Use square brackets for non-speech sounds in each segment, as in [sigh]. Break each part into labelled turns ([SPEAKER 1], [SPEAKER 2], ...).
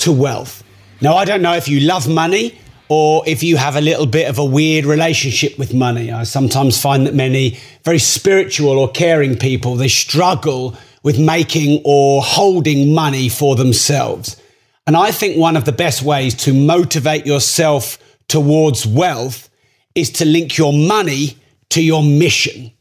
[SPEAKER 1] to wealth. Now, I don't know if you love money or if you have a little bit of a weird relationship with money. I sometimes find that many very spiritual or caring people, they struggle with making or holding money for themselves. And I think one of the best ways to motivate yourself towards wealth is to link your money to your mission.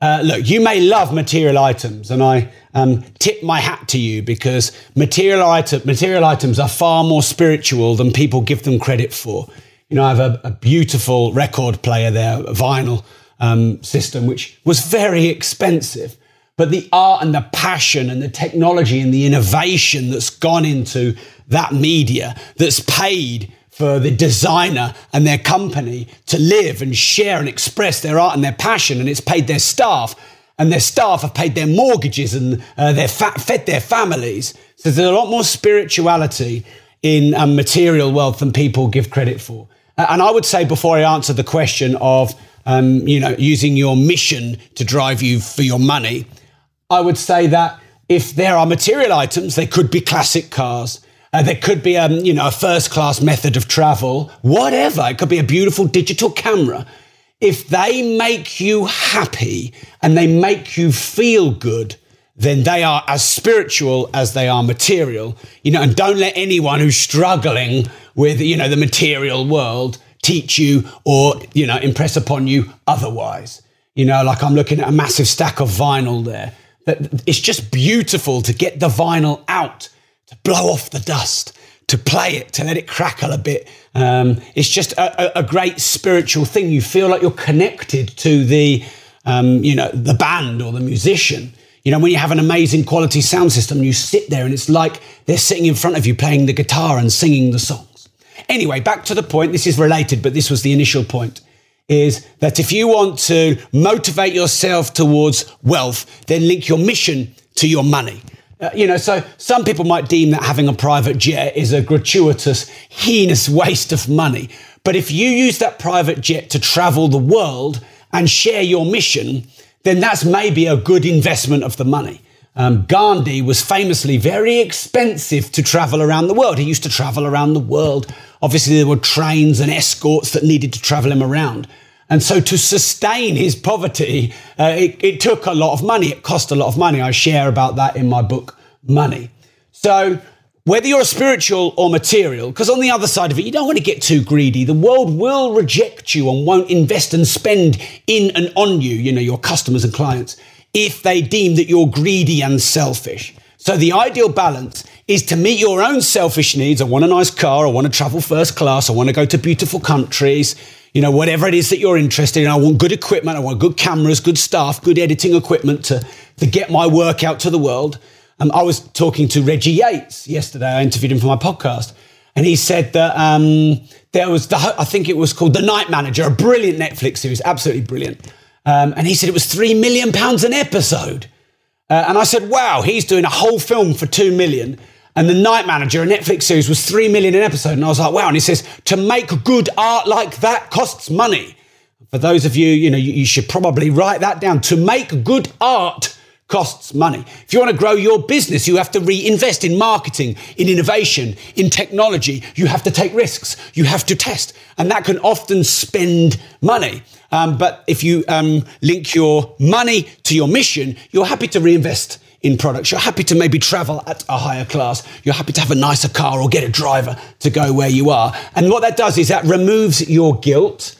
[SPEAKER 1] Uh, look, you may love material items, and I um, tip my hat to you because material, item, material items are far more spiritual than people give them credit for. You know, I have a, a beautiful record player there, a vinyl um, system, which was very expensive. But the art and the passion and the technology and the innovation that's gone into that media that's paid for the designer and their company to live and share and express their art and their passion, and it's paid their staff, and their staff have paid their mortgages and uh, they've fa- fed their families. So there's a lot more spirituality in um, material wealth than people give credit for. And I would say before I answer the question of um, you know using your mission to drive you for your money, I would say that if there are material items, they could be classic cars. Uh, there could be, um, you know, a first class method of travel, whatever. It could be a beautiful digital camera. If they make you happy and they make you feel good, then they are as spiritual as they are material. You know, and don't let anyone who's struggling with, you know, the material world teach you or, you know, impress upon you otherwise. You know, like I'm looking at a massive stack of vinyl there. It's just beautiful to get the vinyl out to blow off the dust, to play it, to let it crackle a bit. Um, it's just a, a, great spiritual thing. You feel like you're connected to the, um, you know, the band or the musician. You know, when you have an amazing quality sound system, you sit there and it's like they're sitting in front of you playing the guitar and singing the songs. Anyway, back to the point. This is related, but this was the initial point is that if you want to motivate yourself towards wealth, then link your mission to your money. Uh, you know, so some people might deem that having a private jet is a gratuitous, heinous [laughs] waste of money. But if you use that private jet to travel the world and share your mission, then that's maybe a good investment of the money. Um, Gandhi was famously very expensive to travel around the world. He used to travel around the world. Obviously, there were trains and escorts that needed to travel him around. And so to sustain his poverty, uh, it, it took a lot of money. It cost a lot of money. I share about that in my book, Money. So whether you're spiritual or material, because on the other side of it, you don't want to get too greedy. The world will reject you and won't invest and spend in and on you, you know, your customers and clients, if they deem that you're greedy and selfish. So the ideal balance is to meet your own selfish needs. I want a nice car. I want to travel first class. I want to go to beautiful countries you know, whatever it is that you're interested in. I want good equipment. I want good cameras, good staff, good editing equipment to, to get my work out to the world. Um, I was talking to Reggie Yates yesterday. I interviewed him for my podcast. And he said that um, there was, the, I think it was called The Night Manager, a brilliant Netflix series, absolutely brilliant. Um, and he said it was £3 million an episode. Uh, and I said, wow, he's doing a whole film for $2 million. And The Night Manager, a Netflix series, was three million an episode. And I was like, wow. And he says, to make good art like that costs money. For those of you, you know, you, you should probably write that down. To make good art costs money. If you want to grow your business, you have to reinvest in marketing, in innovation, in technology. You have to take risks. You have to test. And that can often spend money. Um, but if you um, link your money to your mission, you're happy to reinvest in products. You're happy to maybe travel at a higher class. You're happy to have a nicer car or get a driver to go where you are. And what that does is that removes your guilt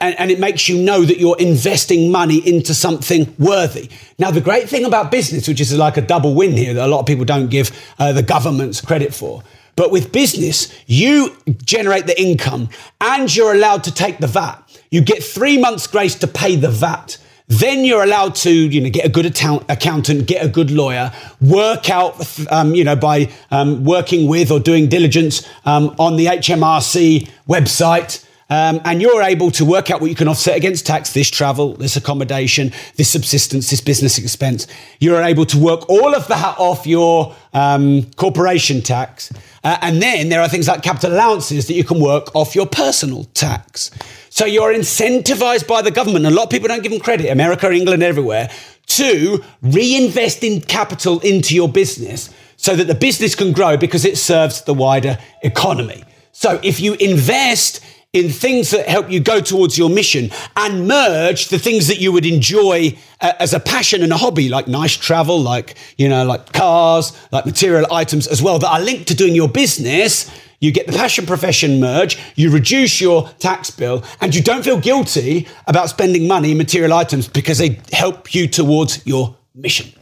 [SPEAKER 1] and, and, it makes you know that you're investing money into something worthy. Now, the great thing about business, which is like a double win here that a lot of people don't give uh, the governments credit for. But with business, you generate the income and you're allowed to take the VAT. You get three months' grace to pay the VAT then you're allowed to, you know, get a good account- accountant, get a good lawyer, work out, um, you know, by um, working with or doing diligence um, on the HMRC website. Um, and you're able to work out what you can offset against tax this travel, this accommodation, this subsistence, this business expense. You're able to work all of that off your um, corporation tax. Uh, and then there are things like capital allowances that you can work off your personal tax. So you're incentivized by the government. A lot of people don't give them credit, America, England, everywhere, to reinvest in capital into your business so that the business can grow because it serves the wider economy. So if you invest in things that help you go towards your mission and merge the things that you would enjoy uh, as a passion and a hobby, like nice travel, like, you know, like cars, like material items as well, that are linked to doing your business. You get the passion profession merge, you reduce your tax bill, and you don't feel guilty about spending money in material items because they help you towards your mission.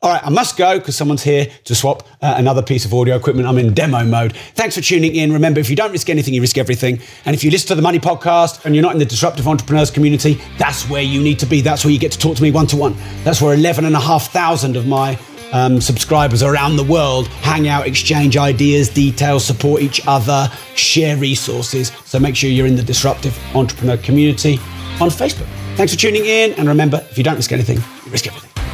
[SPEAKER 1] All right, I must go because someone's here to swap uh, another piece of audio equipment. I'm in demo mode. Thanks for tuning in. Remember, if you don't risk anything, you risk everything. And if you listen to the Money Podcast and you're not in the Disruptive Entrepreneurs community, that's where you need to be. That's where you get to talk to me one to one. That's where 11,500 of my um, subscribers around the world hang out, exchange ideas, details, support each other, share resources. So make sure you're in the Disruptive Entrepreneur community on Facebook. Thanks for tuning in. And remember, if you don't risk anything, you risk everything.